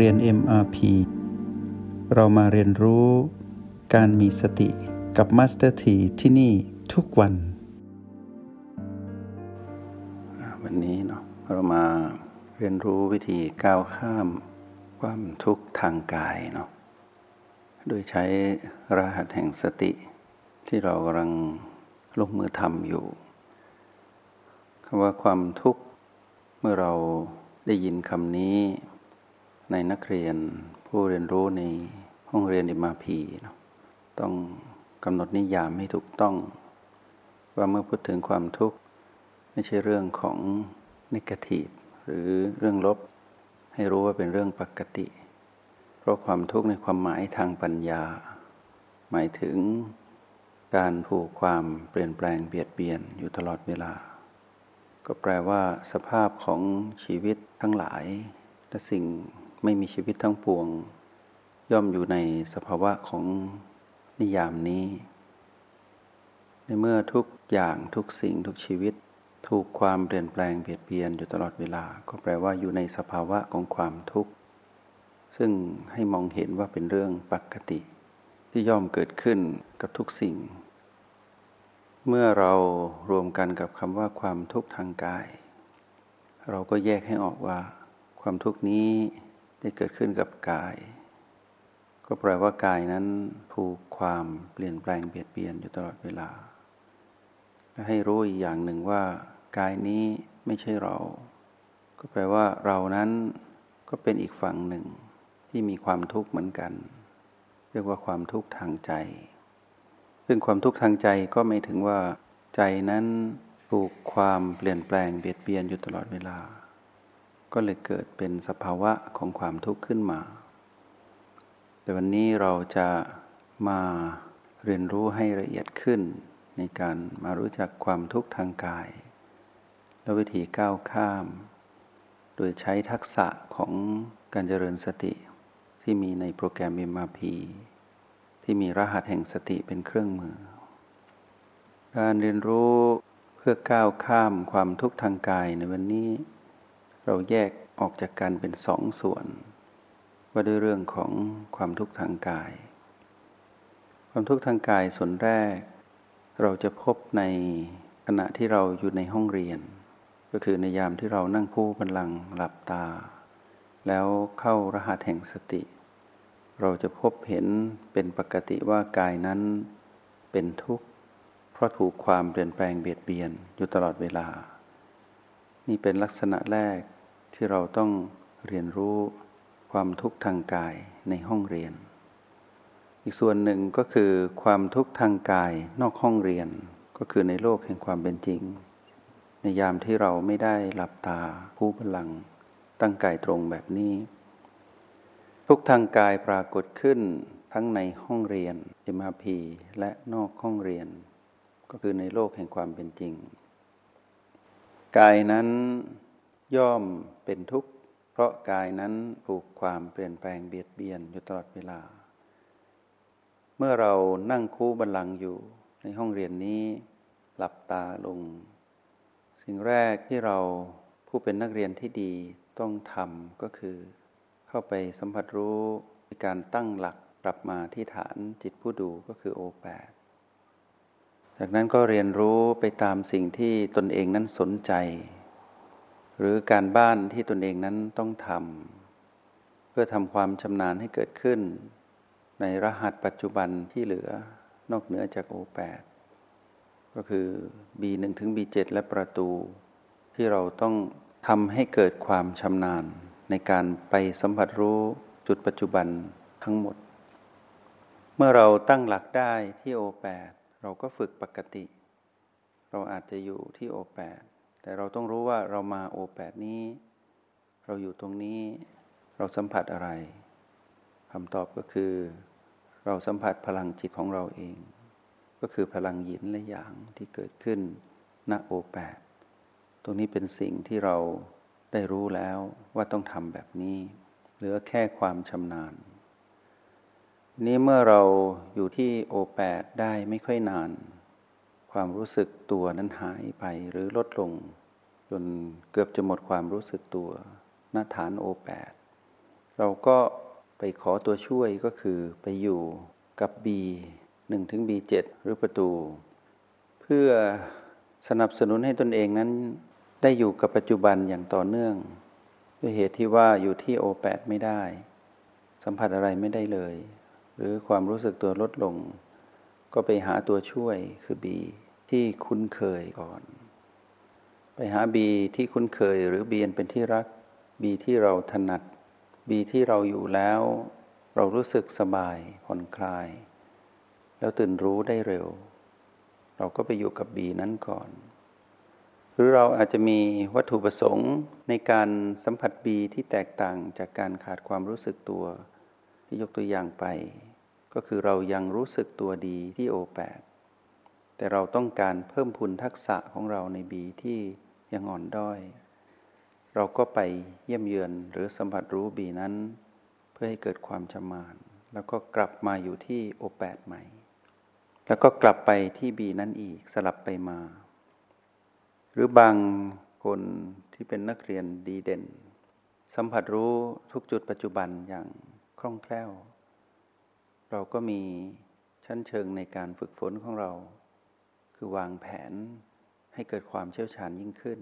เรียน MRP เรามาเรียนรู้การมีสติกับ Master T ที่ที่นี่ทุกวัน วันนี้เนาะเรามาเรียนรู้วิธีก้าวข้ามความทุกข์ทางกายเนาะโดยใช้รหัสแห่งสติ ที่เรากำลังลงมือทำอยู่คำว่าความทุกข์เมื่อเราได้ยินคำนี้ ในนักเรียนผู้เรียนรู้ในห้องเรียนอิมาพีเนาะต้องกำหนดนิยามให้ถูกต้อง ว่าเมื่อพูดถึงความทุกข์ ไม่ใช่เรื่องของนิเกทีฟหรือเรื่องลบ ให้รู้ว่าเป็นเรื่องปกติ เพราะความทุกข์ในความหมายทางปัญญา หมายถึงการถูกความเปลี่ยนแปลงเบียดเบียนอยู่ตลอดเวลา ก็แปลว่าสภาพของชีวิตทั้งหลายและสิ่ง ไม่มีชีวิตทั้งปวง ย่อมอยู่ในสภาวะของนิยามนี้ ในเมื่อทุกอย่างทุกสิ่งทุกชีวิต ถูกความเปลี่ยนแปลงเบียดเบียนอยู่ตลอดเวลา ก็แปลว่าอยู่ในสภาวะของความทุกข์ ซึ่งให้มองเห็นว่าเป็นเรื่องปกติ ที่ย่อมเกิดขึ้นกับทุกสิ่ง เมื่อเรารวมกันกับคำว่าความทุกข์ทางกาย เราก็แยกให้ออกว่า ความทุกข์นี้ ได้เกิดขึ้นกับกาย ก็แปลว่ากายนั้นถูกความเปลี่ยนแปลงเบียดเบียนอยู่ตลอดเวลา และให้รู้อีกอย่างหนึ่งว่ากายนี้ไม่ใช่เรา ก็แปลว่าเรานั้นก็เป็นอีกฝั่งหนึ่งที่มีความทุกข์เหมือนกัน เรียกว่าความทุกข์ทางใจ ซึ่งความทุกข์ทางใจก็ไม่ถึงว่า ใจนั้นถูกความเปลี่ยนแปลงเบียดเบียนอยู่ตลอดเวลา ก็เลยเกิดเป็นสภาวะของความทุกข์ขึ้นมา แต่วันนี้เราจะมาเรียนรู้ให้ละเอียดขึ้น ในการมารู้จักความทุกข์ทางกาย และวิธีก้าวข้าม โดยใช้ทักษะของการเจริญสติที่มีในโปรแกรม MRP ที่มีรหัสแห่งสติเป็นเครื่องมือ การเรียนรู้เพื่อก้าวข้ามความทุกข์ทางกายในวันนี้ เราแยกออกจากกันเป็นสองส่วน ว่าด้วยเรื่องของความทุกข์ทางกาย ความทุกข์ทางกายส่วนแรก เราจะพบในขณะที่เราอยู่ในห้องเรียน ก็คือในยามที่เรานั่งคู่บันลังหลับตา แล้วเข้ารหัสแห่งสติ เราจะพบเห็นเป็นปกติว่ากายนั้นเป็นทุกข์ เพราะถูกความเปลี่ยนแปลงเบียดเบียนอยู่ตลอดเวลา นี่เป็นลักษณะแรกที่เราต้องเรียนรู้ความทุกข์ทางกายในห้องเรียน อีกส่วนหนึ่งก็คือความทุกข์ทางกายนอกห้องเรียนก็คือในโลกแห่งความเป็นจริง ในยามที่เราไม่ได้หลับตาผู้พลัง ตั้งกายตรงแบบนี้ ทุกทางกายปรากฏขึ้นทั้งในห้องเรียนเอมาพีและนอกห้องเรียน ก็คือในโลกแห่งความเป็นจริง กายนั้นย่อมเป็นทุกข์ เพราะกายนั้นถูกความเปลี่ยนแปลงเบียดเบียนอยู่ตลอดเวลา เมื่อเรานั่งคู่บันลังอยู่ในห้องเรียนนี้หลับตาลง สิ่งแรกที่เราผู้เป็นนักเรียนที่ดีต้องทำก็คือ เข้าไปสัมผัสรู้ในการตั้งหลักกลับมาที่ฐานจิตผู้ดูก็คือโอแปด จากนั้นก็เรียนรู้ไปตามสิ่งที่ตนเองนั้นสนใจ หรือการบ้านที่ตนเองนั้นต้องทำเพื่อทำความชำนาญให้เกิดขึ้น ในรหัสปัจจุบันที่เหลือนอกเหนือจากโอแปดก็คือ B1 ถึง B7 และประตู ที่เราต้องทำให้เกิดความชำนาญ ในการไปสัมผัสรู้จุดปัจจุบันทั้งหมด เมื่อเราตั้งหลักได้ที่โอแปด เราก็ฝึกปกติ เราอาจจะอยู่ที่โอแปดแต่เราต้องรู้ว่าเรามาโอแปดนี้ เราอยู่ตรงนี้ เราสัมผัสอะไรคำตอบก็คือ เราสัมผัสพลังจิตของเราเอง ก็คือพลังหยินและหยางที่เกิดขึ้นณโอแปดตรงนี้เป็นสิ่งที่เราได้รู้แล้วว่าต้องทำแบบนี้ เหลือแค่ความชำนาญ นี้เมื่อเราอยู่ที่โอแปดได้ไม่ค่อยนาน ความรู้สึกตัวนั้นหายไปหรือลดลง จนเกือบจะหมดความรู้สึกตัวณฐานโอแปดเราก็ไปขอตัวช่วยก็คือไปอยู่กับ B 1ถึง B7 หรือประตู เพื่อสนับสนุนให้ตนเองนั้น ได้อยู่กับปัจจุบันอย่างต่อเนื่องด้วยเหตุที่ว่าอยู่ที่ O8 ไม่ได้ สัมผัสอะไรไม่ได้เลย หรือความรู้สึกตัวลดลง ก็ไปหาตัวช่วยคือ B ที่คุ้นเคยก่อน ไปหา B ที่คุ้นเคย หรือ B เป็นที่รัก B ที่เราถนัด B ที่เราอยู่แล้ว เรารู้สึกสบายผ่อนคลาย แล้วตื่นรู้ได้เร็ว เราก็ไปอยู่กับ B นั้นก่อน หรือเราอาจจะมีวัตถุประสงค์ในการสัมผัส B ที่แตกต่างจากการขาดความรู้สึกตัว ที่ยกตัวอย่างไป ก็คือเรายังรู้สึกตัวดีที่ O8 แปดแต่เราต้องการเพิ่มพูนทักษะของเราใน B ที่ยังอ่อนด้อย เราก็ไปเยี่ยมเยือนหรือสัมผัสรู้บีนั้น เพื่อให้เกิดความชำนาญแล้วก็กลับมาอยู่ที่โอแปดใหม่ แล้วก็กลับไปที่บีนั้นอีกสลับไปมา หรือบางคนที่เป็นนักเรียนดีเด่น สัมผัสรู้ทุกจุดปัจจุบันอย่าง ล่องแคล่ว เราก็มีชั้นเชิงในการฝึกฝนของเรา คือวางแผนให้เกิดความเชี่ยวชาญยิ่งขึ้น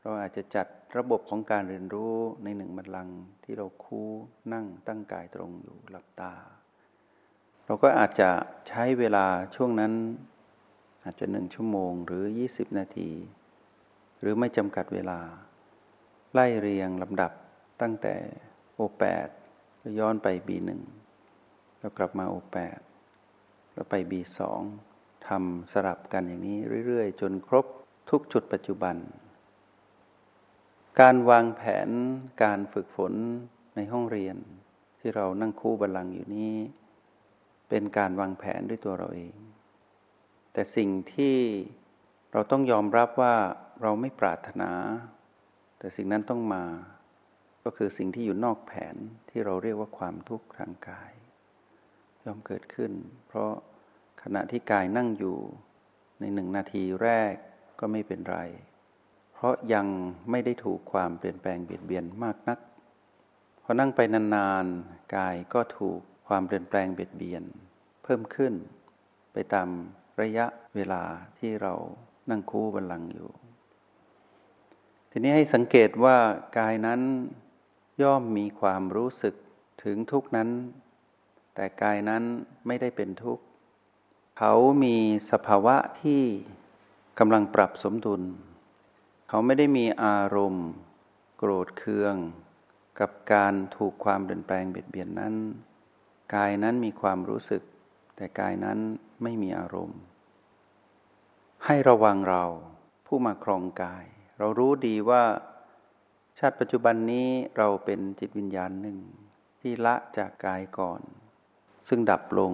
เราอาจจะจัดระบบของการเรียนรู้ในหนึ่งบัลลังก์ที่เราคู่นั่งตั้งกายตรงอยู่หลับตา เราก็อาจจะใช้เวลาช่วงนั้น อาจจะหนึ่งชั่วโมงหรือยี่สิบนาที หรือไม่จำกัดเวลา ไล่เรียงลำดับตั้งแต่โอแปด ย้อนไปบีหนึ่งแล้วกลับมาโอแปดแล้วไปบีสองทำสลับกันอย่างนี้เรื่อยๆ จนครบทุกจุดปัจจุบัน การวางแผนการฝึกฝนในห้องเรียนที่เรานั่งคู่บัลลังก์อยู่นี้ เป็นการวางแผนด้วยตัวเราเอง แต่สิ่งที่เราต้องยอมรับว่าเราไม่ปรารถนา แต่สิ่งนั้นต้องมา ก็คือสิ่งที่อยู่นอกแผนที่เราเรียกว่าความทุกข์ทางกาย ย่อมเกิดขึ้น เพราะขณะที่กายนั่งอยู่ในหนึ่งนาทีแรกก็ไม่เป็นไร เพราะยังไม่ได้ถูกความเปลี่ยนแปลงเบียดเบียนมากนัก พอนั่งไปนานๆ กายก็ถูกความเปลี่ยนแปลงเบียดเบียน เพิ่มขึ้น ไปตามระยะเวลาที่เรานั่งคู่บัลลังก์อยู่ ทีนี้ให้สังเกตว่ากายนั้น ย่อมมีความรู้สึกถึงทุกนั้น แต่กายนั้นไม่ได้เป็นทุกข์ เขามีสภาวะที่กำลังปรับสมดุล เขาไม่ได้มีอารมณ์ โกรธเคือง กับการถูกความเปลี่ยนแปลงเบียดเบียนนั้น กายนั้นมีความรู้สึก แต่กายนั้นไม่มีอารมณ์ ให้ระวังเราผู้มาครองกาย เรารู้ดีว่า ชาติปัจจุบันนี้เราเป็นจิตวิญญาณหนึ่ง ที่ละจากกายก่อน ซึ่งดับลง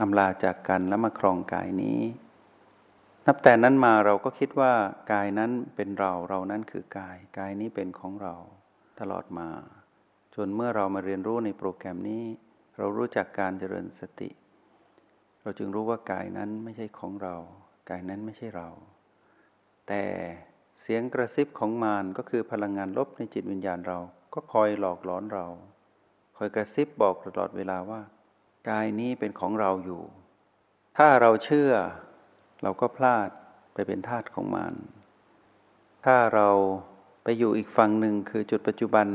อำลาจากกันแล้วมาครองกายนี้ นับแต่นั้นมาเราก็คิดว่ากายนั้นเป็นเราเรานั้นคือกาย กายนี้เป็นของเราตลอดมา จนเมื่อเรามาเรียนรู้ในโปรแกรมนี้ เรารู้จักการเจริญสติ เราจึงรู้ว่ากายนั้นไม่ใช่ของเรา กายนั้นไม่ใช่เรา แต่ สียงกระซิบของมารก็คือพลังงานลบในจิตวิญญาณเรา ก็คอยหลอกหลอนเรา คอยกระซิบบอกตลอดเวลาว่ากายนี้เป็นของเราอยู่ ถ้าเราเชื่อ เราก็พลาดไปเป็นทาสของมันถ้าเราไปอยู่อีกฝั่งหนึ่งคือจุดปัจจุบัน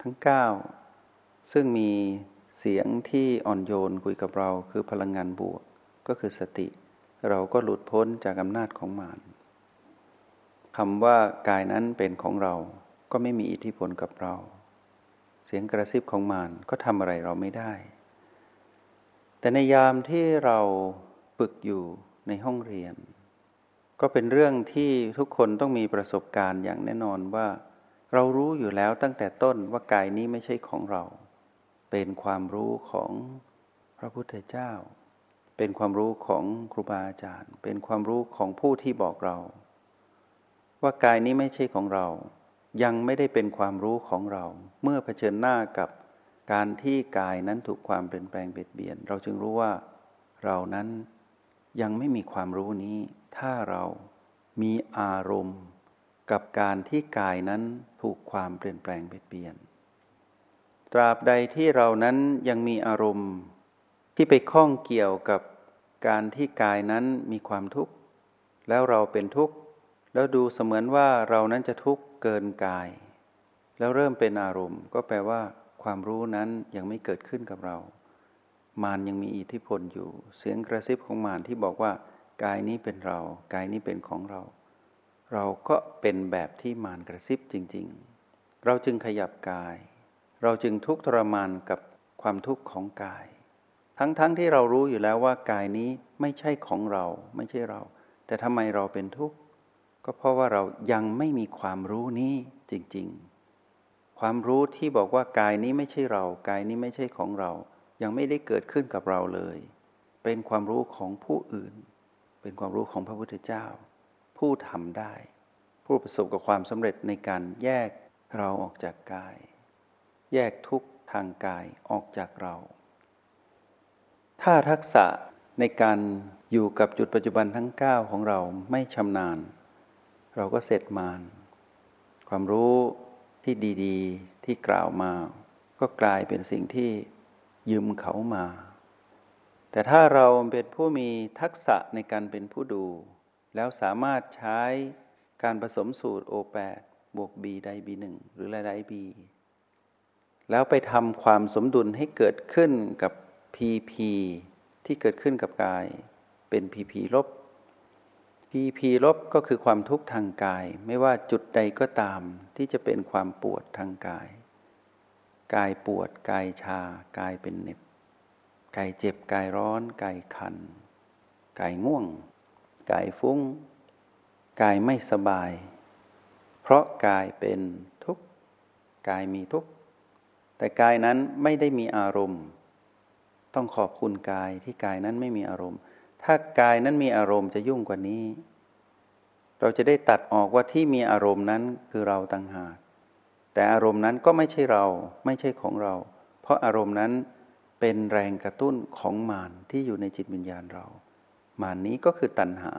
ทั้งเก้าซึ่งมีเสียงที่อ่อนโยนคุยกับเราคือพลังงานบวก ก็คือสติ เราก็หลุดพ้นจากอำนาจของมาร คำว่ากายนั้นเป็นของเราก็ไม่มีอิทธิพลกับเรา เสียงกระซิบของมารก็ทำอะไรเราไม่ได้ แต่ในยามที่เราฝึกอยู่ในห้องเรียน ก็เป็นเรื่องที่ทุกคนต้องมีประสบการณ์อย่างแน่นอนว่า เรารู้อยู่แล้วตั้งแต่ต้นว่ากายนี้ไม่ใช่ของเรา เป็นความรู้ของพระพุทธเจ้า เป็นความรู้ของครูบาอาจารย์ เป็นความรู้ของผู้ที่บอกเรา ว่ากายนี้ไม่ใช่ของเรา ยังไม่ได้เป็นความรู้ของเรา เมื่อเผชิญหน้ากับการที่กายนั้นถูกความเปลี่ยนแปลงเบียดเบียน เราจึงรู้ว่าเรานั้นยังไม่มีความรู้นี้ ถ้าเรามีอารมณ์ กับการที่กายนั้นถูกความเปลี่ยนแปลงเบียดเบียน ตราบใดที่เรานั้นยังมีอารมณ์ ที่ไปข้องเกี่ยวกับการที่กายนั้นมีความทุกข์ แล้วเราเป็นทุกข์ แล้วดูเสมือนว่าเรานั้นจะทุกข์เกินกาย แล้วเริ่มเป็นอารมณ์ ก็แปลว่า ความรู้นั้นยังไม่เกิดขึ้นกับเรา มารยังมีอิทธิพลอยู่ เสียงกระซิบของมารที่บอกว่า กายนี้เป็นเรา กายนี้เป็นของเรา เราก็เป็นแบบที่มารกระซิบจริง ๆ เราจึงขยับกาย เราจึงทุกข์ทรมานกับความทุกข์ของกาย ทั้งๆทที่เรารู้อยู่แล้วว่ากายนี้ไม่ใช่ของเรา ไม่ใช่เรา แต่ทำไมเราเป็นทุกข์ ก็เพราะว่าเรายังไม่มีความรู้นี้จริง ๆ ความรู้ที่บอกว่ากายนี้ไม่ใช่เรา กายนี้ไม่ใช่ของเรา ยังไม่ได้เกิดขึ้นกับเราเลย เป็นความรู้ของผู้อื่น เป็นความรู้ของพระพุทธเจ้า ผู้ทำได้ ผู้ประสบกับความสำเร็จในการแยกเราออกจากกาย แยกทุกทางกายออกจากเรา ถ้าทักษะในการอยู่กับจุดปัจจุบันทั้ง 9 ของเราไม่ชำนาญ เราก็เสร็จมานความรู้ที่ดีๆที่กล่าวมา ก็กลายเป็นสิ่งที่ยืมเขามา แต่ถ้าเราเป็นผู้มีทักษะในการเป็นผู้ดู แล้วสามารถใช้การผสมสูตร O8 บวก B ได้ B1 หรือละได้ B แล้วไปทำความสมดุลให้เกิดขึ้นกับพีพีที่เกิดขึ้นกับกาย เป็นพีพีลบ พีพีลบก็คือความทุกข์ทางกาย ไม่ว่าจุดใดก็ตามที่จะเป็นความปวดทางกาย กายปวด กายชา กายเป็นเน็บ กายเจ็บ กายร้อน กายคัน กายง่วง กายฟุ้ง กายไม่สบาย เพราะกายเป็นทุกข์ กายมีทุกข์ แต่กายนั้นไม่ได้มีอารมณ์ ต้องขอบคุณกายที่กายนั้นไม่มีอารมณ์ ถ้ากายนั้นมีอารมณ์จะยุ่งกว่านี้ เราจะได้ตัดออกว่าที่มีอารมณ์นั้นคือเราต่างหาก แต่อารมณ์นั้นก็ไม่ใช่เราไม่ใช่ของเรา เพราะอารมณ์นั้นเป็นแรงกระตุ้นของมารที่อยู่ในจิตวิญญาณเรา มารนนี้ก็คือตัณหา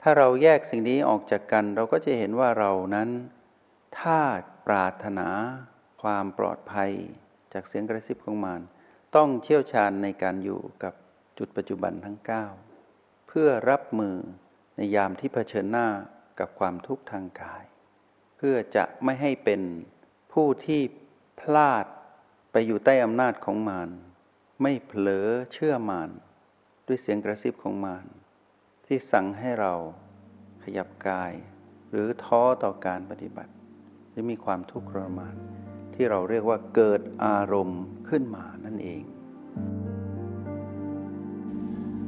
ถ้าเราแยกสิ่งนี้ออกจากกัน เราก็จะเห็นว่าเรานั้นถ้าปรารถนา ความปลอดภัย จากเสียงกระซิบของมารต้องเชี่ยวชาญในการอยู่กับ จุดปัจจุบันทั้ง 9 เพื่อรับมือในยามที่เผชิญหน้ากับความทุกข์ทางกาย เพื่อจะไม่ให้เป็นผู้ที่พลาดไปอยู่ใต้อำนาจของมารไม่เผลอเชื่อมารด้วยเสียงกระซิบของมารที่สั่งให้เราขยับกาย หรือท้อต่อการปฏิบัติ หรือมีความทุกข์ทรมาน ที่เราเรียกว่าเกิดอารมณ์ขึ้นมานั่นเอง